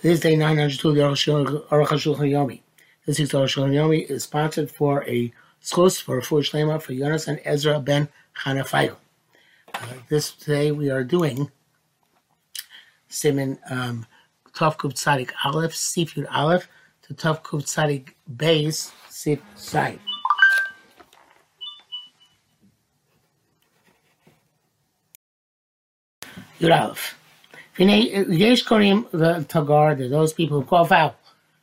This is day 902 of the Aruch HaShulchan Yomi. This week's Aruch HaShulchan Yomi is sponsored for a schus for a shlema for Jonas and Ezra ben Chana Feigl. Uh, this today we are doing Simon um, Tov Kuf Tzadik Aleph, Sifyud Aleph, to Tov Kuf Tzadik Beis, Sif Sai. Yud Aleph. The Tagar, those people who call foul.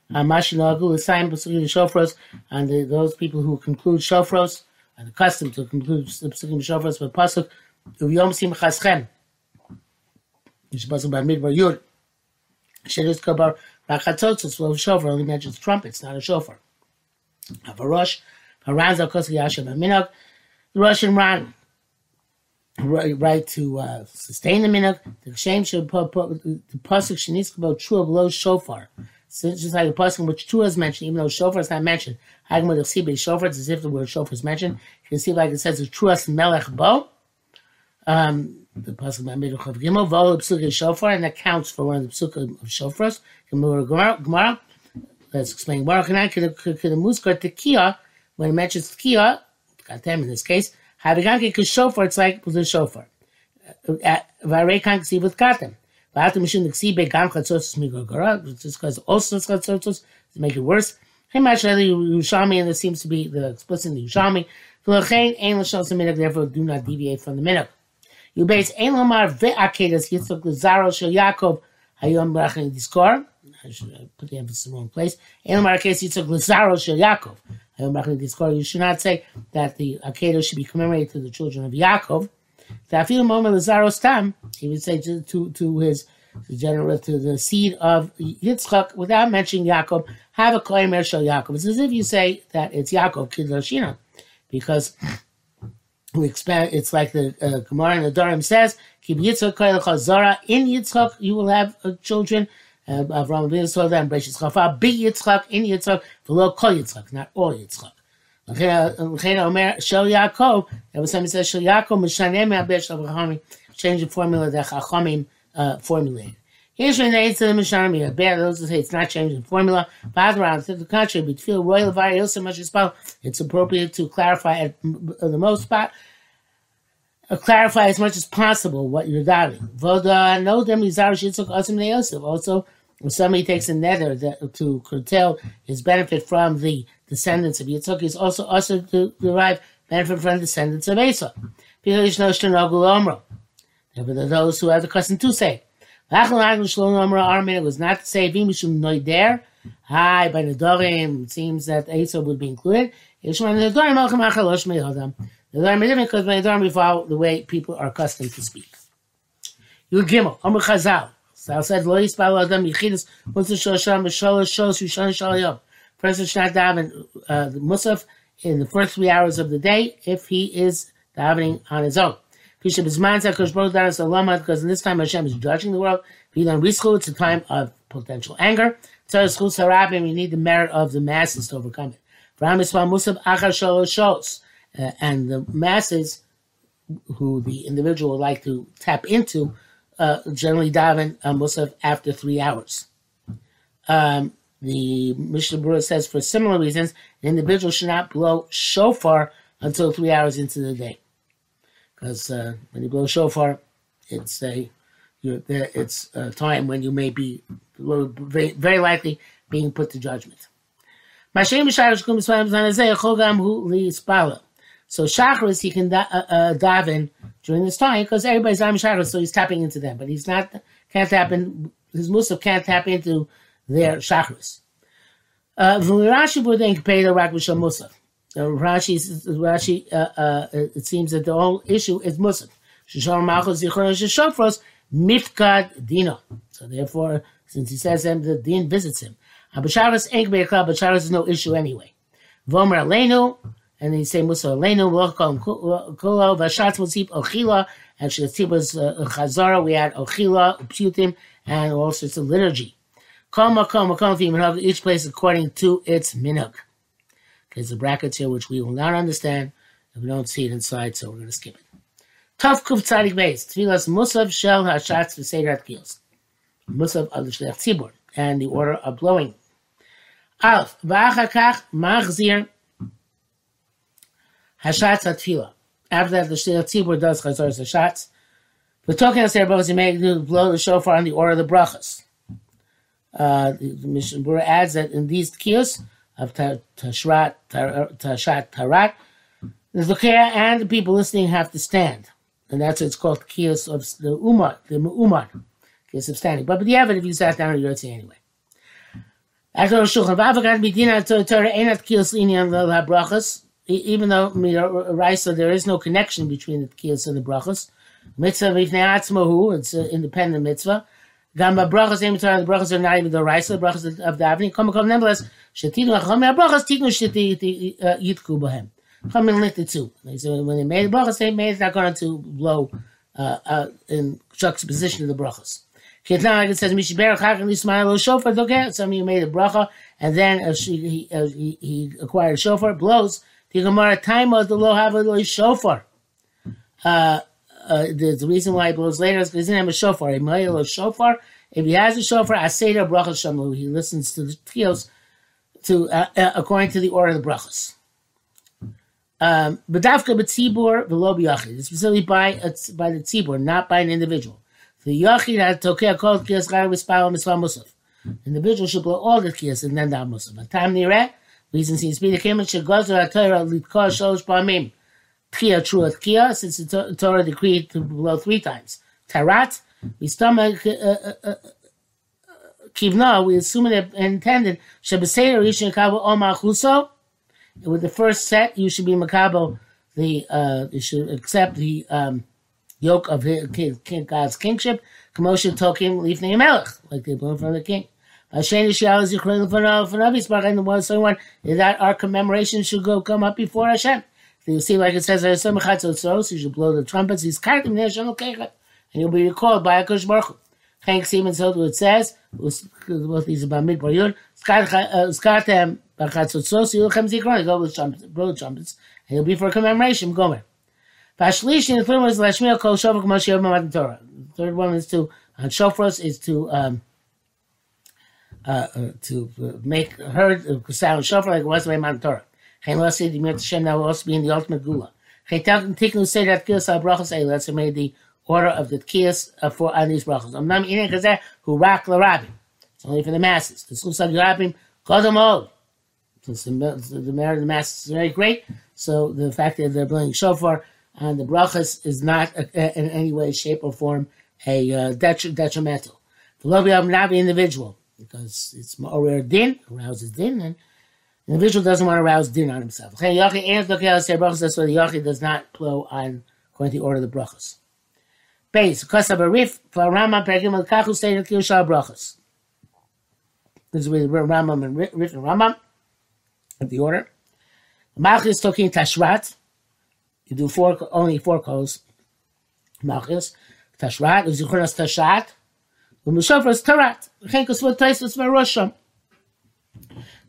Mashinagu, the sign Pesukim Shofros, and the, those people who conclude Shofros, and accustomed to conclude Pesukim Shofros with Pasuk, Yom Simchas Chem. Which is Pasuk by Midbar Yud. Shedus Kabar Bachatzotzos, well, shofar only mentions trumpets, not a shofar. Avarosh, Haranza Koski Yashem Aminog, the Russian Ran right, to uh, sustain the minhag. The shame should put the pasuk shenitzka about true below shofar. So it's just like a pasuk which true is mentioned, even though shofar is not mentioned. Hagam with the shofar, it's as if the word shofar is mentioned. You can see like it says the truas melech bo. Um, the pasuk middle of gimel vol psuk shofar, and that counts for one of the psuk of shofars. Gemara. Let's explain. Baruch and I could have muskar tekiah when it mentions tekiah. Them in this case. Haviganke because shofar, it's like the shofar. Uh, uh, Varei can't see with katem. V'atem mishum niksi gam chatzos migogora, just because also chatzos to make it worse. Hey, Yerushalmi, and this seems to be the explicit in Yerushalmi. V'lochein ein l'shos minhag, therefore do not deviate from the minhag. You base ein lomar ve'akedas yitzchak l'zaro shel Yaakov hayom brachin diskor. I should put the emphasis in the wrong place. Ein lomar akedas yitzchak l'zaro shel Yaakov. You should not say that the Akedah should be commemorated to the children of Yaakov. He would say to, to, to his general, to the seed of Yitzchak, without mentioning Yaakov, have a Koimer Shel Yaakov. It's as if you say that it's Yaakov, Kid because we expect it's like the uh, Gemara in the Durham says, Kib Yitzchak Zara, in Yitzchak you will have uh, children. Uh, Avram Avinu told them, "Breshis Chafa be Yitzchak in Yitzchak, v'lo kol Yitzchak, not all Yitzchak." L'chein Omer Shel Yaakov. Was something says Shel Yaakov Mishaneh Me'aber Shel. Change the formula that Chachamim uh, formulated. Here's they say the Mishaneh Me'aber. Those who say it's not changing the formula. But around to the contrary, but feel royal variety so much as possible. It's appropriate to clarify at the most uh, Uh, clarify as much as possible what you're doubting. Also, if somebody takes a nether that, to curtail his benefit from the descendants of Yitzchak, he's also also to derive benefit from the descendants of Esau. There were those who have the custom to say. Armin was not to say. Hi, by the Dorim, it seems that Esau would be included. Because by the Dorim we follow the way people are accustomed to speak. Yud Gimel, Amr Chazal. So I said, Lo Yisbal Yichidus Mutzah Shosham B'Sholosh Shos Rishon Shalayom. Person should not daven uh, the Musaf in the first three hours of the day if he is davening on his own. Because in this time Hashem is judging the world. It's a time of potential anger. We need the merit of the masses to overcome it. Uh, and the masses who the individual would like to tap into uh, generally daven uh, Musaf after three hours. Um, the Mishnah Berurah says for similar reasons, an individual should not blow shofar until three hours into the day, because uh, when you blow shofar, it's a it's a time when you may be very, very likely being put to judgment. So Shacharis he can da- uh, uh, daven during this time because everybody's on Shacharis, so he's tapping into them. But he's not can't tap in his Musaf can't tap into their Shacharis. Uh, Rashi would think pay the Rak Musaf. Rashi, Rashi, uh, uh, it seems that the whole issue is Musaf. Mifkad Dino. So therefore, since he says him, the Din visits him. Abasharas ain't Be'ekla, Basharas is no issue anyway. Vomer Aleinu, and they say Musa Aleinu, Kulo, Vashatz Musip, Ochila, and Shatzib was uh, Chazara, we had Ochila, Pshutim, and all sorts of liturgy. Kama, Kama, Kama, Minhag, each place according to its minhag. There's the brackets here, which we will not understand if we don't see it inside, so we're going to skip it. Tov Kuf Tzadik Beis, Tfilas Musav Shel Hashatz V'Seder Atkils. Musav Al Shlech Tzibur. and the order of blowing. Aleph, v'achakach machzir hashatz atfila. After that, the tzibur does chazor hashatz. But talking brachas, you may blow the shofar on the order of the brachas. Uh, the, the Mishnah adds that in these tkiyos of Tashrat, Tashat, Tarat, the Zokaya and the people listening have to stand. And that's what it's called tkiyos of the Umar, the Umar, kiyos of standing. But, but you have it if you sat down, you're anyway. After the Shulchan Vavakat Medina Torah Einat Kiyos Linyan Brachas, even though Raisa there is no connection between the Kiyos and the Brachas. Mitzvah Vifnei Atzmahu, it's an independent mitzvah. Gamba brachas aim to the brachas are not even the raisa, the brachas of davening. Come come nevertheless, shetinu chacham brachas tiknu sheti uh, yitku bohem. Come and linked the two. Said when they made the brachas, they made it not going to blow uh, uh, in juxtaposition to the brachas. Like it says, Mishiberach Hakan Ismail Shofar, okay, some of you made a bracha, and then uh, she, he, uh, he, he acquired a shofar, blows, the Gemara time of the lo have a shofar. Uh, uh, the, the, reason why he blows later is because he doesn't have a shofar. A shofar. If he has a shofar, aseda bracha shamlu. He listens to the tchios to uh, uh, according to the order of the brachas. Um, Badavka b'tzibur v'lo b'yachid. It's specifically by by the tzibur, not by an individual. The yachid had tokea called kiyas chayv v'spal mitzvah musaf. Individual should blow all the kiyas and then the musaf. Time nireh, reason seems to be the kemet shegozer ha-torah litkor shalosh pa'amim. Tchia Trua Tchia, since the Torah decreed to blow three times. Tarat, stomach uh, uh, uh, Kivna, we assume it intended, Shabaseder Rishon Kabo Omar Chuso. With the first set, you should be Makabo, the, uh, you should accept the um, yoke of his, God's kingship. Commotion Tokim Lifnei Melech, like they blow from the king. Hashem Yishal is Yichron Fanavis, and the one, so one, that our commemoration should go come up before Hashem. You see, like it says, so you should blow the trumpets. He's kartim and you'll be recalled by Akash Baruch Hu. Hank what it says, both these about midbar yud, skartem b'chatzotzos, yilchem zikron, go with trumpets, blow the trumpets, and you'll be for commemoration, gomer. Vashlish, and the third one is Lashmiel Kol Shofar K'mosh Yom Torah. The third one is to, on Shofars, is to, um, uh, uh, to make heard sound shofar like it was by Matan Torah. Chaim Lasi, the Mir Hashem now will also be in the ultimate Gula. Chaitak Tiknu say that Kiyas al Brachos Eilat, made the order of the Kiyas for on these Brachos. Amnam Inen Kazeh, who rock the Rabbim. It's only for the masses. The Susag Rabbim, Kodam Od. Since the, the merit of the masses is very great, so the fact that they're blowing shofar on the brachas is not a, a, in any way, shape, or form a uh, detri- detrimental. The love of not be individual because it's more din, arouses din, and the individual doesn't want to arouse din on himself. That's why the Yachi does not blow on according to the order of the brachas. Base, because of a riff, for Rama Perkim al Kachu stated Kiyoshar brachas. This is where Rambam and Rif and Rambam of the order. Malchus talking Tashrat. You do four, only four codes. Malchus, Tashrat, Uzichunas Tashat, What Taisus Varosham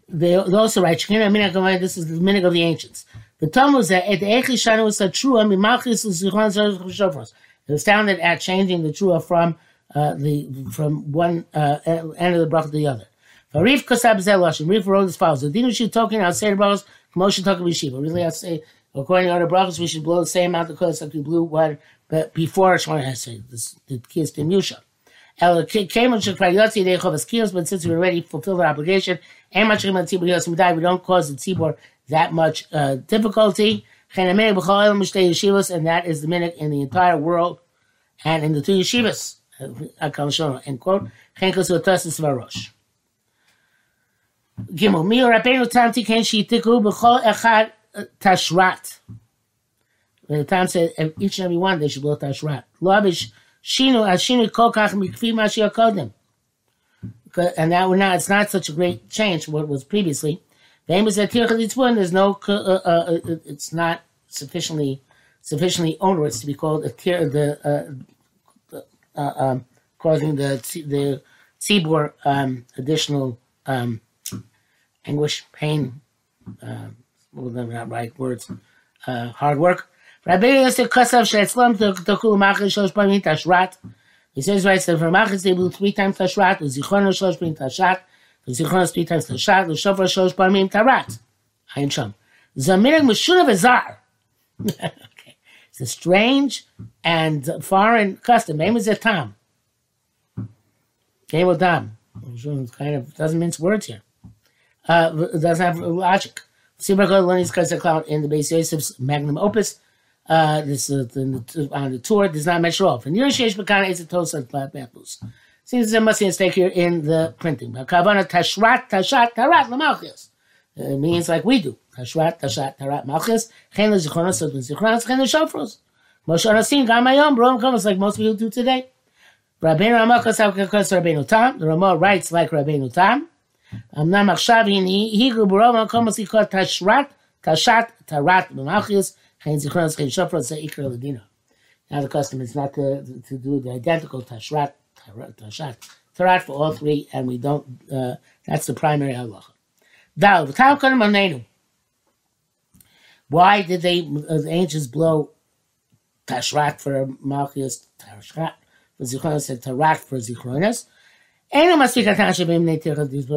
they, they also write This is the minig of the ancients. The Talmud said at the Eichi Shana was a true Zichron Shofros. It was founded at changing the trua from uh, the from one uh, end of the bracha to the other. Farif Kosab Zelosh. Rif wrote as follows: The Dinu should talking outside the brachas. Commotion talking Yeshiva. Really, I'd say according to other brachas, we should blow the same amount of kodesh like we blew one, but before Shemona Esrei, the kids to Musha. El came on Shekrayotzi they have but since we already fulfilled our obligation, and much we don't cause the tzibur that much uh, difficulty. And that is the minute in the entire world and in the two yeshivas. End quote. Gimel, mi Rabbeinu tam b'chol echad uh, tashrat. The time said each and every one they should blow tashrat. Lavish shinu ashinu kol kach mikfi mashiyah and that we're not. It's not such a great change from what was previously. There's no. Uh, uh, uh, it's not sufficiently sufficiently onerous to be called a tier. The uh, uh, um, causing the the tzibur um, additional um, anguish, pain. Uh, well, not right words. Uh, hard work. Rabbi Yosef Kasav Shetzlam Tokul Machel Shosh Pamit Ashrat. He says right, so for Machas they blew three times Tashrat, the Zichron Shlosh Bim Tashat, Zichron three times Tashat, Shofar Shlosh Bamim Tarat. Ein Sham. Zamirig Meshunav Azar. okay. It's a strange and foreign custom. Name is a Tam. Name of Tam. Kind of doesn't mince words here. Uh, doesn't have logic. Sibrakot Learning Cloud in the Beis Yosef's magnum opus uh, this is the, on uh, the Tur. does not measure off. And Yerush Yesh is a Tosaf by Bambus. Seems there must be a mistake here in the printing. Kavana Tashrat Tashat Tarat Lamalchis. It means like we do. Tashrat Tashat Tarat Malchis. Chen Zichronos of Zichronos Chen Shofros. Moshe Anasim Gamayom Brom Kamos like most people do today. Rabbeinu Amalchis Avkakas Rabbeinu Tam. The Ramah writes like Rabbeinu Tam. אמנם עכשיו הנה היגרו ברוב המקום הסיקות תשרת, תשת, תרת ומלכיס, now the custom is not to, to do the identical tashrat, tashrat tashrat for all three, and we don't, uh, that's the primary halacha. Why did they, uh, the ancients blow tashrat for Malchus, tashrat for Zichronos, and tarat for Zichronos?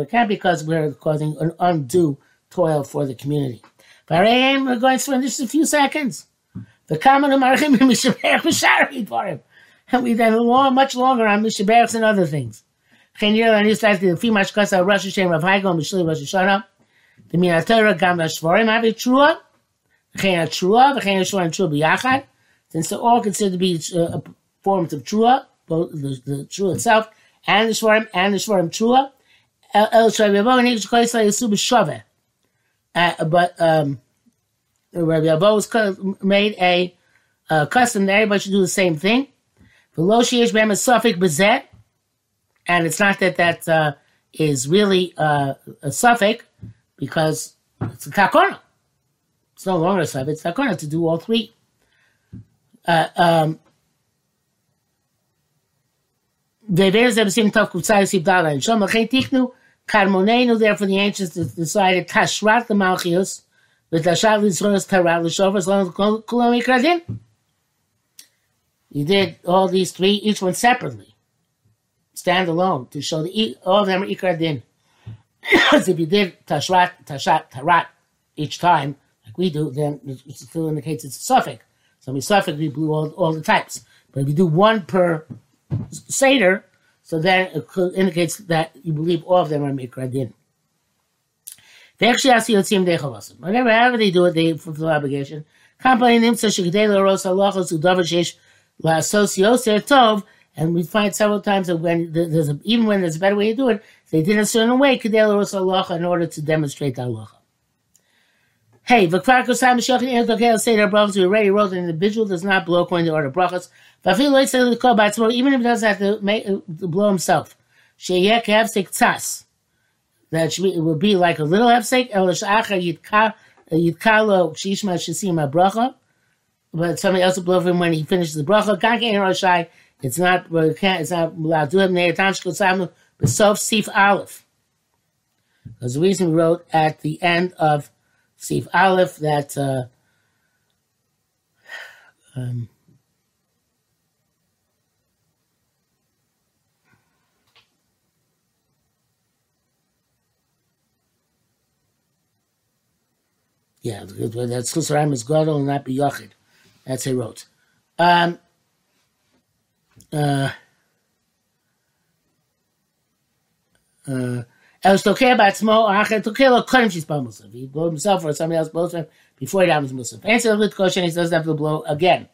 Can't because we're causing an undue toil for the community. But we're going through in just a few seconds. The common American for him. And we then long, much longer on Mishaberachs and other things. Chen Yer and Yisrael the Fimash Kasa Rosh Hashem Rav Haigo Mishli Rosh Hashanah. The Minatera Gam Lashvorim have a Trua. Chen Trua, Chen a Shvorim Trua B'yachad. Since they're all considered to be uh, forms of Trua, both the, the Trua itself and the Shvarim and the Shvarim Trua. El Shvarim and Yish Koysa Yisub Shove. But um, was made a uh, custom that everybody should do the same thing. Veloshi Yesh Bezet, and it's not that that uh, is really uh, a suffix because it's a kakona. It's no longer a suffix. It's kakona to do all three. Uh, um, karmonenu, therefore the ancients decided tashrat the malchius, with tashat l'zronos tarat l'shofar, as long as kulam ikradin. You did all these three, each one separately, stand alone, to show the all of them are ikradin. Because if you did tashrat, tashat, tarat each time, like we do, then it still indicates it's a suffix. So we suffix, we blew all, all the types. But if you do one per Seder, so that indicates that you believe all of them are makraddin. they actually ask Mikradin. Whatever, however they do it, they fulfill obligation. And we find several times that when there's a, even when there's a better way to do it, they did it a certain way in order to demonstrate the halacha. Hey, V'kvar kosam shochin el dokel say their brachas. We already wrote that an individual does not blow according to the order brachas. Even if he doesn't have to, make, blow himself. That it would be like a little hefsek. But somebody else will blow for him when he finishes the bracha. It's not. It's not allowed to do it. Sif aleph. Because the reason we wrote at the end of Sif Aleph that uh, um, yeah, that's Chusraim is Gadol and not be Yachid. That's a wrote. Um, uh, uh, El Stokeh Batzmo, or Acher Tokeh Lo Kodim She's Musaf. He blew himself or somebody else blows him before he happens Musaf. Answer the question, he doesn't have to blow again.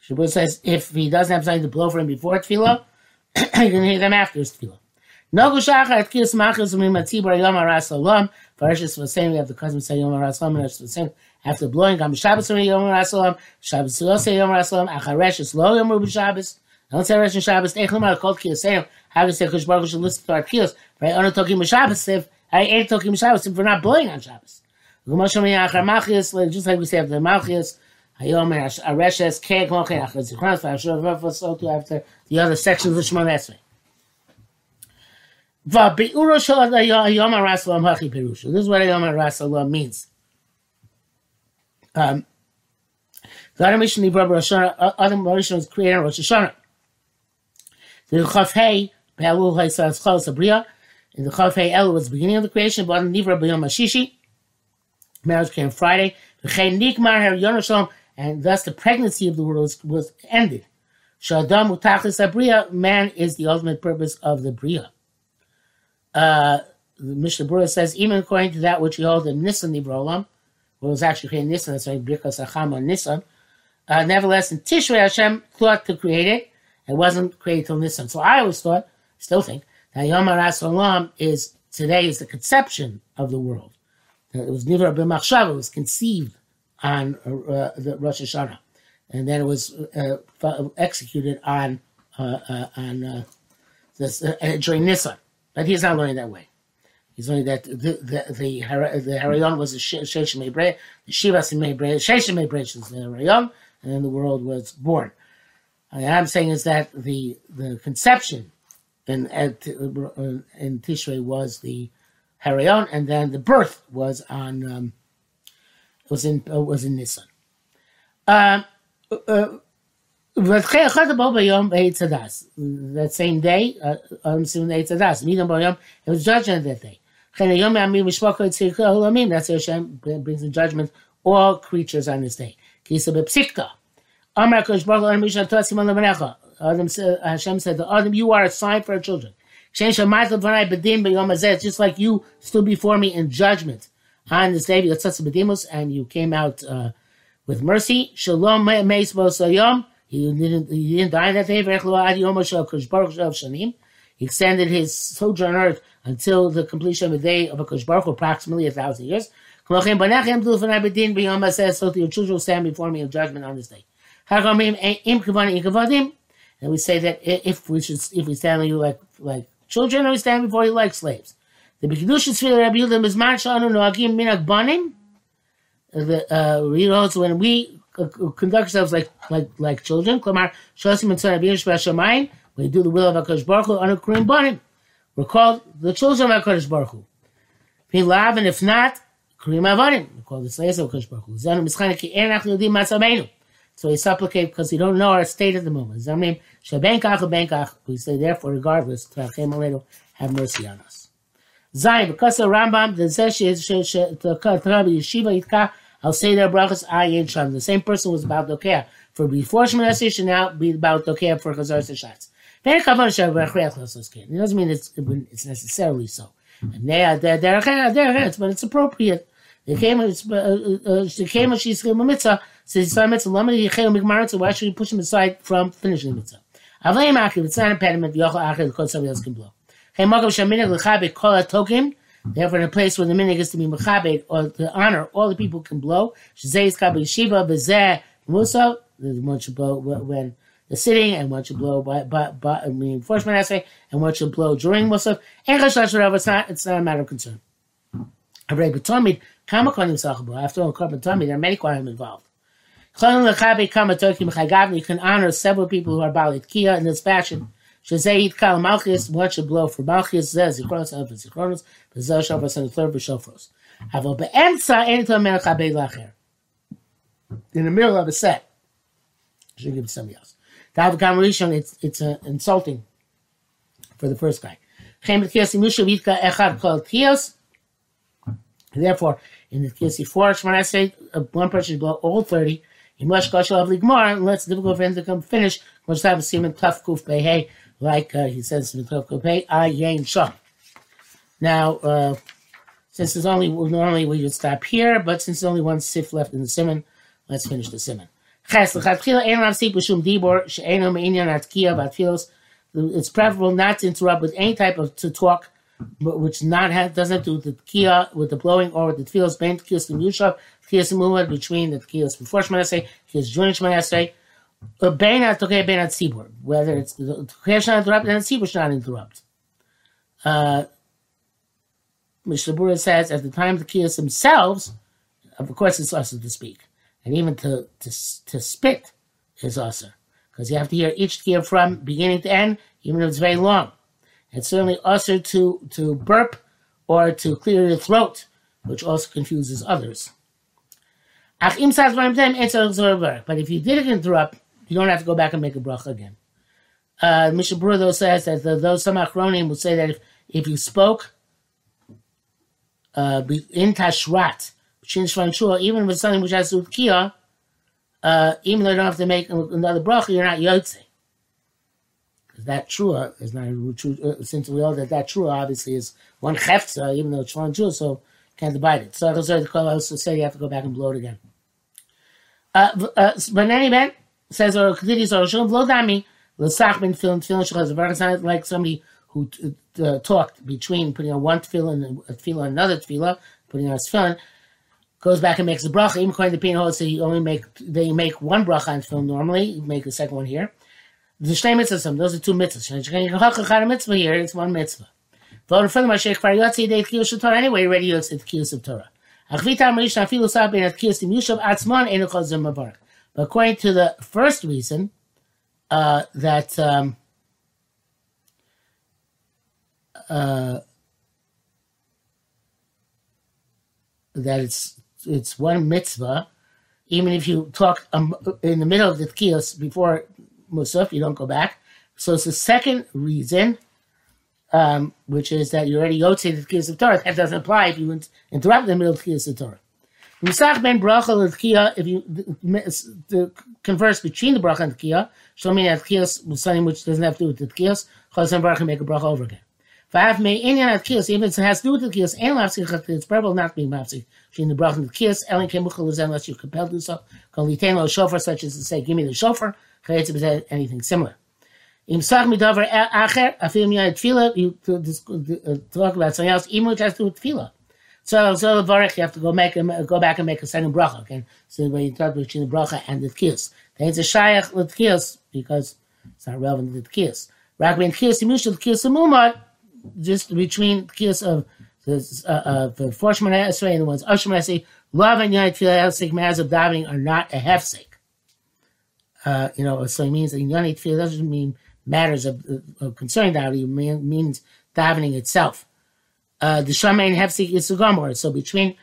Shabbos says if he doesn't have something to blow for him before Tefillah, he can hear them after his Tefillah. No Shachar at Kiyas Machas Umim Matzibur Yom Aras Olam. Parashas saying we have the custom say Yom Aras Olam, and same after blowing Gam Shabbos Yom Aras Olam, Shabbos say Yom Aras Olam, Acharesh is Lo Yom Rubi Shabbos. Don't say Rosh Shabbos. Echlem Al Kol Kiyasayim. How to say Kosh Baruch should listen to our kiyos. Right? I'm not talking Shabbos if I ain't talking Shabbos if we're not blowing on Shabbos. Just like we say after Malchias, Hayom Areshes Keg Mochen Achar Zichronos V'Ashur so to after the other sections of Shemon Esrei. This is what Hayom Arasalam means. Um, the other mission, Rosh Hashanah, other was created Rosh Hashanah. The Chafhei, Be'elul Haisas Chol Sabriya, in the Chafhei El was the beginning of the creation, but Nivra B'yom Mashishi, marriage came Friday, Nikmar Her and thus the pregnancy of the world was, was ended. Shadam Utachlis Abriya, man is the ultimate purpose of the Bria. Uh, the Mishnah Berurah says, even according to that which he holds in Nissan Nivrolam, well, it was actually in Nissan, that's why Birkas Achama Nissan. Uh, nevertheless, in Tishrei Hashem thought to create it. It wasn't created till Nissan. So I always thought, still think, that Yom HaRas is, today is the conception of the world. It was Nivra B'machshav, it was conceived on uh, the Rosh Hashanah. And then it was uh, executed on uh, uh on uh, this, uh, during Nissan. But he's not learning that way. He's learning that the the the, the Harayon was a Sheshem Mebre, the Shivas Mebre, Sheshem Mebre is the Harayon, and then the world was born. What I'm saying is that the the conception in in Tishrei was the Harayon, and then the birth was on um, was in uh, was in Nissan. Um, uh, that same day, it was judgment that day. That's Hashem brings the judgment all creatures on this day. Hashem said to Adam, you are a sign for our children. Just like you stood before me in judgment on this day, and you came out uh, with mercy. Shalom he didn't, he didn't die that day. He extended his sojourn on earth until the completion of the day of a Baruch approximately a thousand years. So your children will stand before me in judgment on this day. And we say that if we should, if we stand you like like children, or we stand before you like slaves. The B'kedusha Tzvila Rabbi Yehuda is man shanu noagim minak. The uh, when we Uh, conduct ourselves like like like children, klamar shosim we do the will of Hakadosh Baruch Hu on a Kurim Banim. We're called the children of Hakadosh Baruch Hu. Love and if not, Kurim Avanim. We're the slaves of Hakadosh Baruch Hu. Zanu Mischane ki en achnu yodim matzavenu. So we supplicate because we don't know our state at the moment. Zamrim shebenkach benkach. We say therefore, regardless, Tachem Aleinu, have mercy on us. Zayin because of Rambam the zesh the Rabbi Yeshiva Yitka. I'll say their brachas ayin sham. The same person was about dokea for before Shemoneh should now be about dokea for chazar seshatz. It doesn't mean it's it's necessarily so. They but it's appropriate. The came the uh, uh, uh, came a she's a mitzvah. Says it's mitzvah. Lamani yichel migmaritza. Why should we push him aside from finishing the mitzvah? Avayim akiv. It's not impediment. Yochel achiv. The somebody else can blow. Hey, Mokav shaminig l'chabit kol tokim. Therefore, in a place where the minig is to be mechabed or to honor, all the people can blow. Shazei is kabel yeshiva b'zeh musa. There's one should blow when the sitting and what you blow by, by, by I mean, enforcement essay and what you blow during Musaf. And it's not, it's not a matter of concern. After all, Korban Tomid, there are many Kohanim involved. You can honor several people who are Balit Kia in this fashion. Shazayit Kal Malchus, what should blow for Malchus, Zez, Zichronos, Elvis, Zichronos, Shofros, and the third B'Shofros. Melchabei Lacher. In the middle of a set. Should give it to somebody else. To have a conversation, it's it's uh, insulting for the first guy. Therefore, in the case before when I say uh, one person should blow all 30, he must go shall have ligmar, and it's difficult for him to come finish. Must have a semen tough kuf hey, like uh, he says in the tough kuf hey, I shah. Now, uh, since there's only normally we would stop here, but since there's only one sif left in the simon, let's finish the simon. It's preferable not to interrupt with any type of to talk, which not have, doesn't have to do with the kia, with the blowing, or with the tefillos, ben tefillos and yushav, tefillos and between the tefillos before Shemana tefillos during Shemana ben at tokeh ben at whether it's the not interrupt and the tzibur should not interrupt. Uh, Mishnah says at the time of the kiyos themselves, of course it's also to speak and even to to, to spit is also because you have to hear each gear from beginning to end, even if it's very long. It's certainly also to to burp or to clear your throat, which also confuses others. But if you did interrupt, you don't have to go back and make a bracha again. Uh, Mishnah Berurah though says that the, those some achronim will say that if, if you spoke uh, in tashrat, even it's something which has with kia, uh, even though you don't have to make another bracha, you're not yotze. Because that trua is not true, uh, since we all that that trua obviously is one cheftza, even though it's one trua, so can't divide it. So the also say you have to go back and blow it again. Uh, uh, but any event, says or continues or shum blow dami l'sach ben tefillin tefillin shechaz like somebody who talked between putting on one tefillin and a tefillah another tefillah, putting on a tefillin, goes back and makes a bracha. Even according to the Pin so you only make they make one bracha on film normally. You make the second one here. The shnei mitzvahs, those are two mitzvahs. mitzvah here, it's one mitzvah. But from the Mashiach Torah anyway. Already Yotzi the kiyus of Torah. But according to the first reason, uh, that um, uh, that it's it's one mitzvah, even if you talk um, in the middle of the kiyos before musaf, you don't go back. So it's the second reason, um, which is that you already go to the kiyos of Torah. That doesn't apply if you interrupt in the middle of the kiyos of Torah. Musach ben bracha if you the, converse between the bracha and the kiyah, show me that kiyos something which doesn't have to do with the kiyos, chazan bracha make a bracha over again. Vav may inyan at kiyos, even if it has to do with the kiyos, and mafsik it's preferable not being mafsik between the bracha and the kiyos. Elin kemuchal is unless you're compelled to do so. Kol litain lo shofar, such as to say, give me the shofar. Chayetz anything similar. Im sach midavar acher, afim yad tefillah, you uh, talk about something else, even which has to do with tefillah. So, so the varich, you have to go make a, go back and make a second bracha. Okay, so when you talk between the bracha and the kiyos, then it's a shayach with kiyos because it's not relevant to the kiyos. Rak ben kiyos imush the kiyos mumad just between case of the uh, uh, the four Shemona Esrei and the ones of Shemona love and Yonit Tefillah Helsik matters of davening are not a hefsek. Uh, you know, so it means that Yonit Tefillah doesn't mean matters of, of, of concerning davening, it means davening itself. Uh, the Shamein hefsek is the Gomor. So between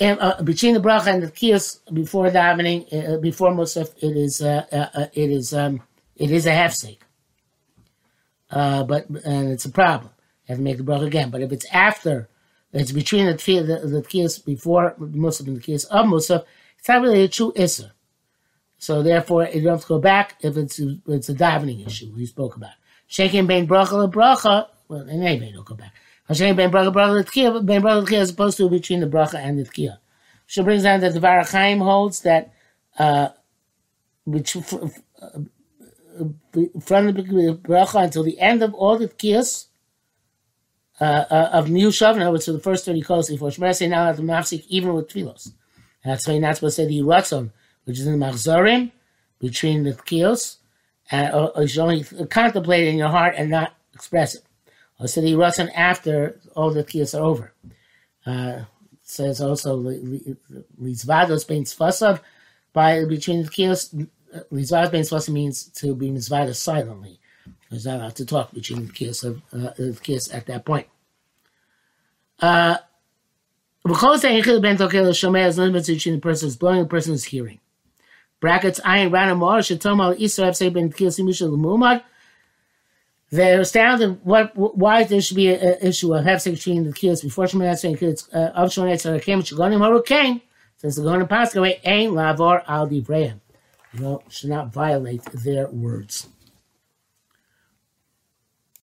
uh, between the bracha and the kiyos before davening, uh, before Musaf, it is uh, uh, uh, it is um, it is a hefsek uh, but and it's a problem. You have to make the bracha again. But if it's after, it's between the tefillah, the, the tefillah before Musaf and the tefillah of Musaf, it's not really a true issa. So therefore, you don't have to go back if it's it's a davening issue we spoke about. Shaking ben bracha bracha. Well, anyway, don't go back. Shaking ben bracha bracha tefillah, ben bracha le as opposed to between the bracha and the tefillah. She brings down that the Ohr HaChaim holds that uh, which from the bracha until the end of all the kiyas uh, uh, of New Shav, in other words, to the first 30 calls before say now at the mafsik, even with tefillos. That's why you're not supposed to say the Ratzon, which is in the Machzorim, between the kiyos, and, or, only contemplate it in your heart and not express it. Or say the Ratzon after all the kiyos are over. Uh, says also, Lizvados bein tzfasav, by between the kiyos, Lizvar ben Svasa means to be Mizvada silently. Because I have to talk between the kiss of uh, the kiss at that point. Uh, because the Echil ben Tokel Shomei is limited between the person's blowing and the person's hearing. Brackets Ayin Rana Mor Shatom al Israel say ben Kiel Simusha Lumumad. They're astounded what why there should be an issue of hefsek between the kids before Shemay saying kids of Shemay Tzarakim Shagonim Harukain since the going to pass away ain't lavor al divrayim you know, should not violate their words.